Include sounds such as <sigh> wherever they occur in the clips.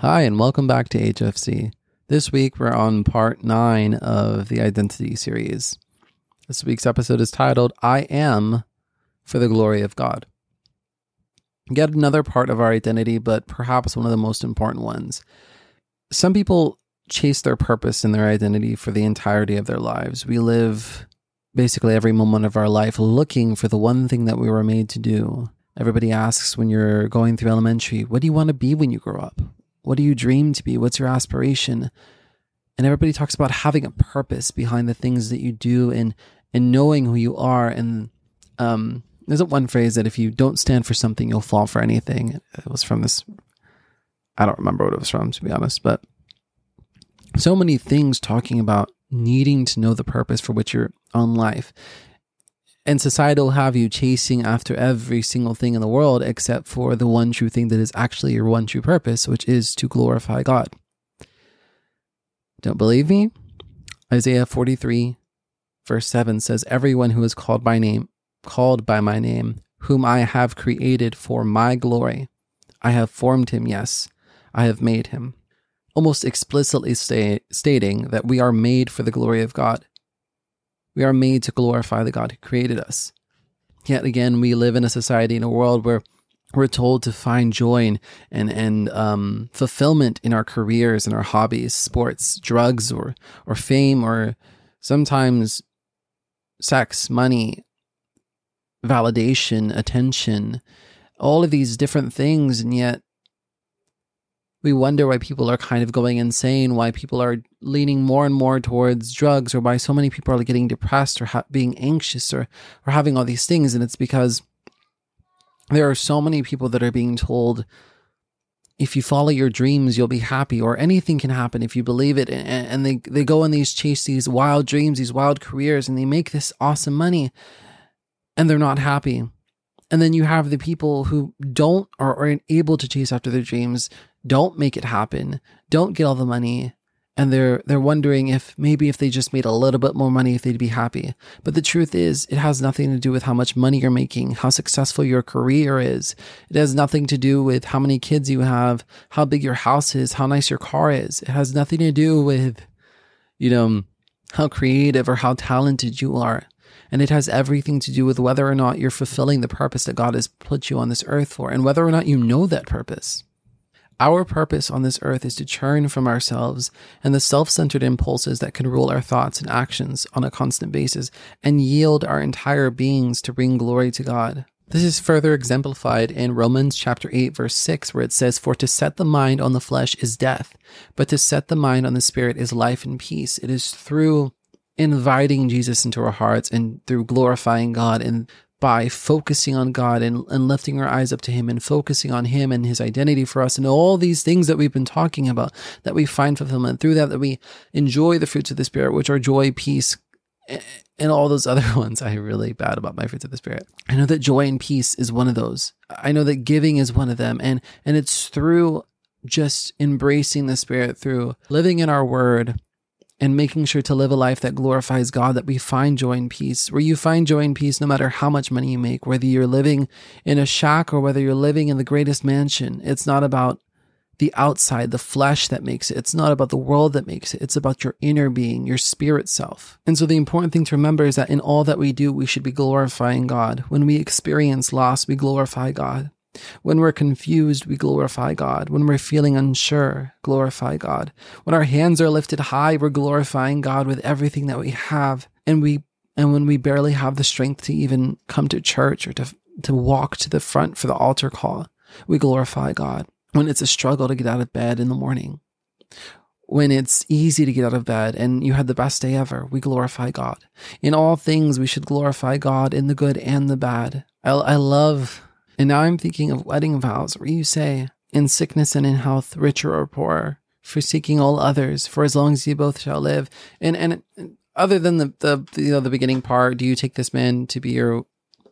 Hi, and welcome back to HFC. This week we're on part nine of the Identity series. This week's episode is titled I Am for the Glory of God. Yet another part of our identity, but perhaps one of the most important ones. Some people chase their purpose and their identity for the entirety of their lives. We live basically every moment of our life looking for the one thing that we were made to do. Everybody asks when you're going through elementary, what do you want to be when you grow up? What do you dream to be? What's your aspiration? And everybody talks about having a purpose behind the things that you do and and knowing who you are. And um, there's a one phrase that if you don't stand for something, you'll fall for anything. It was from this. I don't remember what it was from, to be honest, but so many things talking about needing to know the purpose for which you're on life. And society will have you chasing after every single thing in the world except for the one true thing that is actually your one true purpose, which is to glorify God. Don't believe me? Isaiah 43, verse 7 says, Everyone who is called by name, called by my name, whom I have created for my glory, I have formed him, yes, I have made him. Almost explicitly stating that we are made for the glory of God. We are made to glorify the God who created us. Yet again, we live in a society, in a world where we're told to find joy and and, um, fulfillment in our careers and our hobbies, sports, drugs, or or fame, or sometimes sex, money, validation, attention, all of these different things, and yet we wonder why people are kind of going insane, why people are leaning more and more towards drugs, or why so many people are getting depressed or ha- being anxious or, or having all these things. And it's because there are so many people that are being told if you follow your dreams, you'll be happy, or anything can happen if you believe it. And, and they, they go and these chase these wild dreams, these wild careers, and they make this awesome money and they're not happy. And then you have the people who don't or aren't able to chase after their dreams, don't make it happen, don't get all the money, and they're they're wondering if maybe if they just made a little bit more money if they'd be happy. But the truth is, it has nothing to do with how much money you're making, how successful your career is. It has nothing to do with how many kids you have, how big your house is, how nice your car is. It has nothing to do with you know how creative or how talented you are. And it has everything to do with whether or not you're fulfilling the purpose that God has put you on this earth for and whether or not you know that purpose. Our purpose on this earth is to turn from ourselves and the self centered impulses that can rule our thoughts and actions on a constant basis and yield our entire beings to bring glory to God. This is further exemplified in Romans chapter 8 verse 6 where it says for to set the mind on the flesh is death but to set the mind on the spirit is life and peace. It is through inviting Jesus into our hearts and through glorifying God and by focusing on God and, and lifting our eyes up to Him and focusing on Him and His identity for us and all these things that we've been talking about, that we find fulfillment through that, that we enjoy the fruits of the Spirit, which are joy, peace, and all those <laughs> other ones. I'm really bad about my fruits of the Spirit. I know that joy and peace is one of those. I know that giving is one of them. And, and it's through just embracing the Spirit, through living in our word, and making sure to live a life that glorifies God, that we find joy and peace, where you find joy and peace no matter how much money you make, whether you're living in a shack or whether you're living in the greatest mansion. It's not about the outside, the flesh that makes it. It's not about the world that makes it. It's about your inner being, your spirit self. And so the important thing to remember is that in all that we do, we should be glorifying God. When we experience loss, we glorify God. When we're confused, we glorify God. When we're feeling unsure, glorify God. When our hands are lifted high, we're glorifying God with everything that we have. And we and when we barely have the strength to even come to church or to to walk to the front for the altar call, we glorify God. When it's a struggle to get out of bed in the morning, when it's easy to get out of bed and you had the best day ever, we glorify God. In all things, we should glorify God in the good and the bad. I, I love and now I'm thinking of wedding vows where you say, in sickness and in health, richer or poorer, forsaking all others, for as long as you both shall live. And and other than the, the you know the beginning part, do you take this man to be your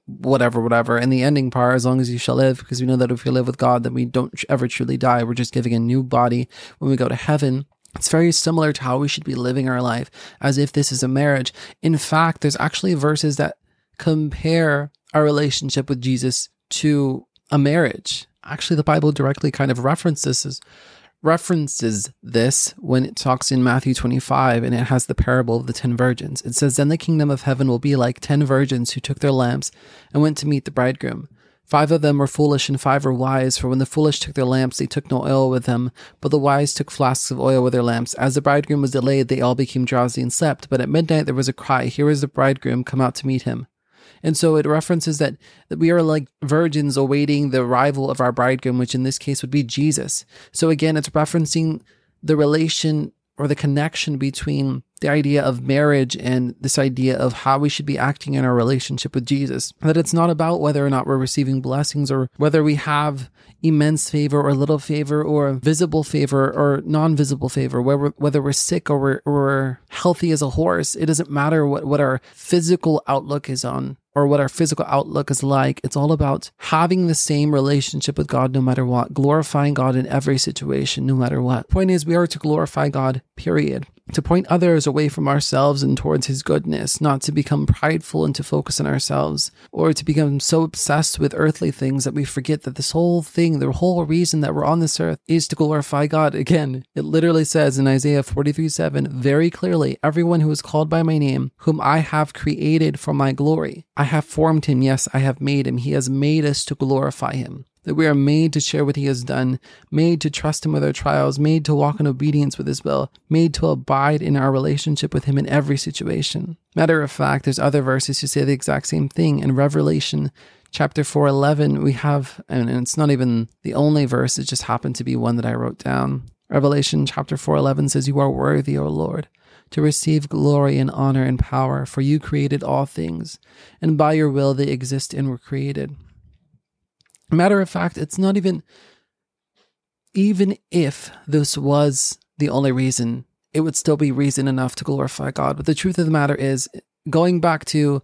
whatever, whatever, and the ending part, as long as you shall live, because we know that if we live with God, then we don't ever truly die. We're just giving a new body when we go to heaven. It's very similar to how we should be living our life as if this is a marriage. In fact, there's actually verses that compare our relationship with Jesus to a marriage. Actually, the Bible directly kind of references this, references this when it talks in Matthew 25 and it has the parable of the 10 virgins. It says, Then the kingdom of heaven will be like 10 virgins who took their lamps and went to meet the bridegroom. Five of them were foolish and five were wise, for when the foolish took their lamps, they took no oil with them, but the wise took flasks of oil with their lamps. As the bridegroom was delayed, they all became drowsy and slept. But at midnight there was a cry, Here is the bridegroom, come out to meet him. And so it references that, that we are like virgins awaiting the arrival of our bridegroom, which in this case would be Jesus. So again, it's referencing the relation or the connection between the idea of marriage and this idea of how we should be acting in our relationship with Jesus. That it's not about whether or not we're receiving blessings or whether we have immense favor or little favor or visible favor or non visible favor, whether, whether we're sick or we're, or we're healthy as a horse. It doesn't matter what, what our physical outlook is on or what our physical outlook is like. It's all about having the same relationship with God no matter what, glorifying God in every situation no matter what. Point is, we are to glorify God, period to point others away from ourselves and towards his goodness, not to become prideful and to focus on ourselves, or to become so obsessed with earthly things that we forget that this whole thing, the whole reason that we're on this earth is to glorify God. Again, it literally says in Isaiah 43 7 very clearly, Everyone who is called by my name, whom I have created for my glory, I have formed him. Yes, I have made him. He has made us to glorify him that we are made to share what he has done, made to trust him with our trials, made to walk in obedience with his will, made to abide in our relationship with him in every situation. Matter of fact, there's other verses who say the exact same thing. In Revelation chapter 4:11, we have and it's not even the only verse, it just happened to be one that I wrote down. Revelation chapter 4:11 says, "You are worthy, O Lord, to receive glory and honor and power, for you created all things, and by your will they exist and were created." Matter of fact, it's not even, even if this was the only reason, it would still be reason enough to glorify God. But the truth of the matter is, going back to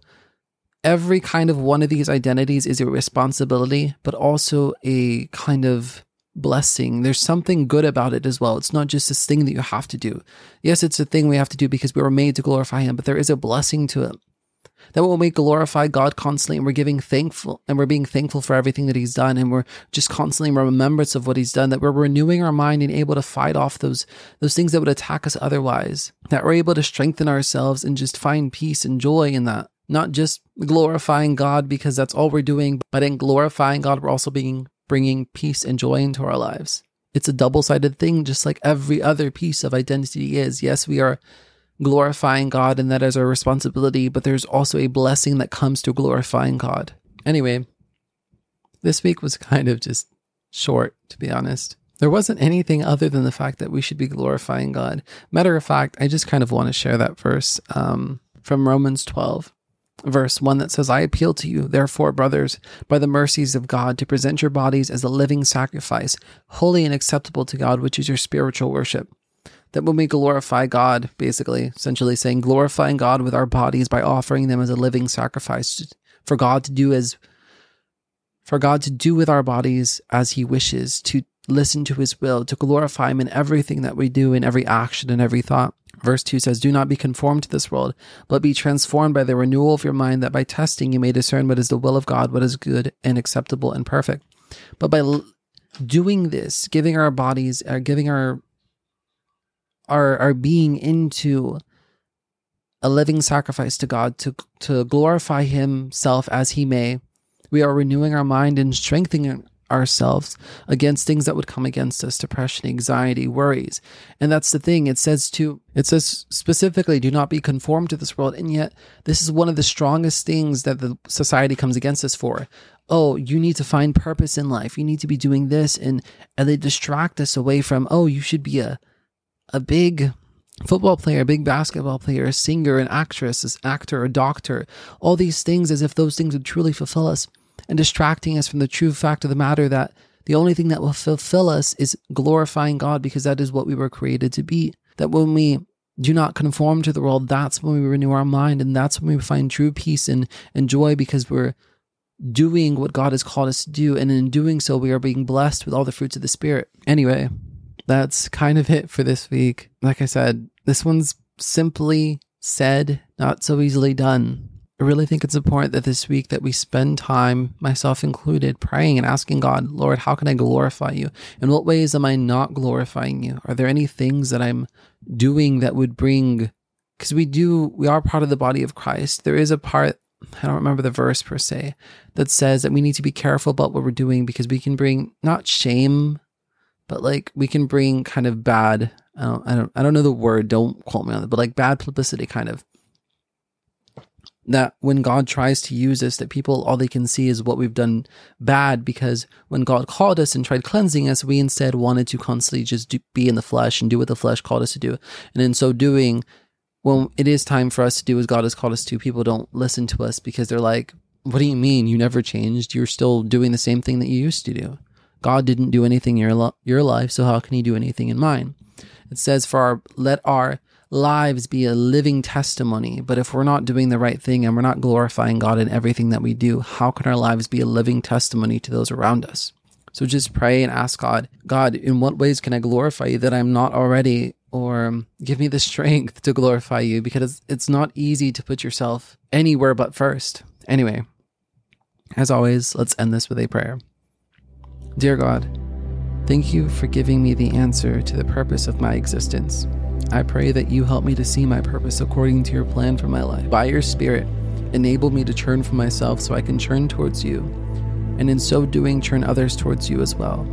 every kind of one of these identities is a responsibility, but also a kind of blessing. There's something good about it as well. It's not just this thing that you have to do. Yes, it's a thing we have to do because we were made to glorify Him, but there is a blessing to it that when we glorify God constantly and we're giving thankful and we're being thankful for everything that He's done and we're just constantly in remembrance of what He's done, that we're renewing our mind and able to fight off those those things that would attack us otherwise. That we're able to strengthen ourselves and just find peace and joy in that. Not just glorifying God because that's all we're doing, but in glorifying God, we're also being bringing peace and joy into our lives. It's a double sided thing, just like every other piece of identity is. Yes, we are glorifying God and that is our responsibility, but there's also a blessing that comes to glorifying God. Anyway, this week was kind of just short, to be honest. There wasn't anything other than the fact that we should be glorifying God. Matter of fact, I just kind of want to share that verse um, from Romans 12, verse 1 that says, I appeal to you, therefore, brothers, by the mercies of God, to present your bodies as a living sacrifice, holy and acceptable to God, which is your spiritual worship that when we glorify God, basically, essentially saying glorifying God with our bodies by offering them as a living sacrifice for God to do as for God to do with our bodies as he wishes, to listen to his will, to glorify him in everything that we do, in every action and every thought. Verse 2 says, Do not be conformed to this world, but be transformed by the renewal of your mind, that by testing you may discern what is the will of God, what is good and acceptable and perfect. But by doing this, giving our bodies, uh, giving our our our being into a living sacrifice to God to to glorify himself as he may. We are renewing our mind and strengthening ourselves against things that would come against us depression anxiety worries. And that's the thing. It says to it says specifically do not be conformed to this world. And yet this is one of the strongest things that the society comes against us for. Oh you need to find purpose in life. You need to be doing this and and they distract us away from oh you should be a a big football player, a big basketball player, a singer, an actress, an actor, a doctor, all these things as if those things would truly fulfill us and distracting us from the true fact of the matter that the only thing that will fulfill us is glorifying God because that is what we were created to be. That when we do not conform to the world, that's when we renew our mind and that's when we find true peace and, and joy because we're doing what God has called us to do. And in doing so, we are being blessed with all the fruits of the Spirit. Anyway, that's kind of it for this week. Like I said, this one's simply said, not so easily done. I really think it's important that this week that we spend time, myself included, praying and asking God, Lord, how can I glorify you? In what ways am I not glorifying you? Are there any things that I'm doing that would bring because we do we are part of the body of Christ. There is a part I don't remember the verse per se that says that we need to be careful about what we're doing because we can bring not shame, but like we can bring kind of bad. I don't, I don't, I don't know the word. Don't quote me on it, but like bad publicity, kind of. That when God tries to use us, that people all they can see is what we've done bad. Because when God called us and tried cleansing us, we instead wanted to constantly just do, be in the flesh and do what the flesh called us to do, and in so doing, when it is time for us to do as God has called us to, people don't listen to us because they're like, what do you mean? You never changed. You're still doing the same thing that you used to do. God didn't do anything in your, your life, so how can he do anything in mine? It says, for our, let our lives be a living testimony. But if we're not doing the right thing and we're not glorifying God in everything that we do, how can our lives be a living testimony to those around us? So just pray and ask God, God, in what ways can I glorify you that I'm not already or um, give me the strength to glorify you because it's not easy to put yourself anywhere but first. Anyway, as always, let's end this with a prayer. Dear God, thank you for giving me the answer to the purpose of my existence. I pray that you help me to see my purpose according to your plan for my life. By your Spirit, enable me to turn from myself so I can turn towards you, and in so doing, turn others towards you as well.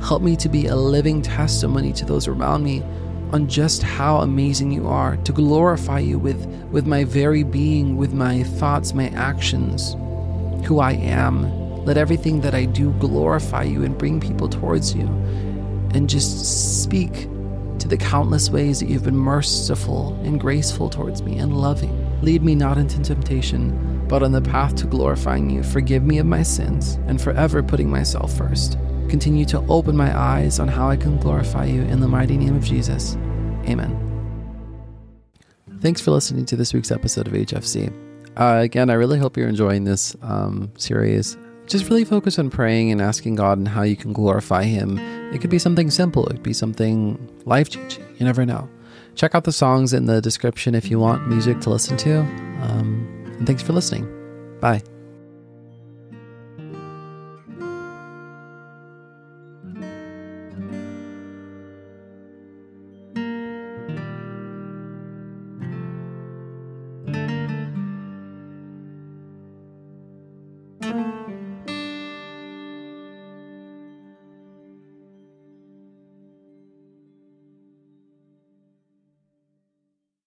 Help me to be a living testimony to those around me on just how amazing you are, to glorify you with, with my very being, with my thoughts, my actions, who I am. Let everything that I do glorify you and bring people towards you. And just speak to the countless ways that you've been merciful and graceful towards me and loving. Lead me not into temptation, but on the path to glorifying you. Forgive me of my sins and forever putting myself first. Continue to open my eyes on how I can glorify you in the mighty name of Jesus. Amen. Thanks for listening to this week's episode of HFC. Uh, again, I really hope you're enjoying this um, series. Just really focus on praying and asking God and how you can glorify Him. It could be something simple, it could be something life changing. You never know. Check out the songs in the description if you want music to listen to. Um, and thanks for listening. Bye.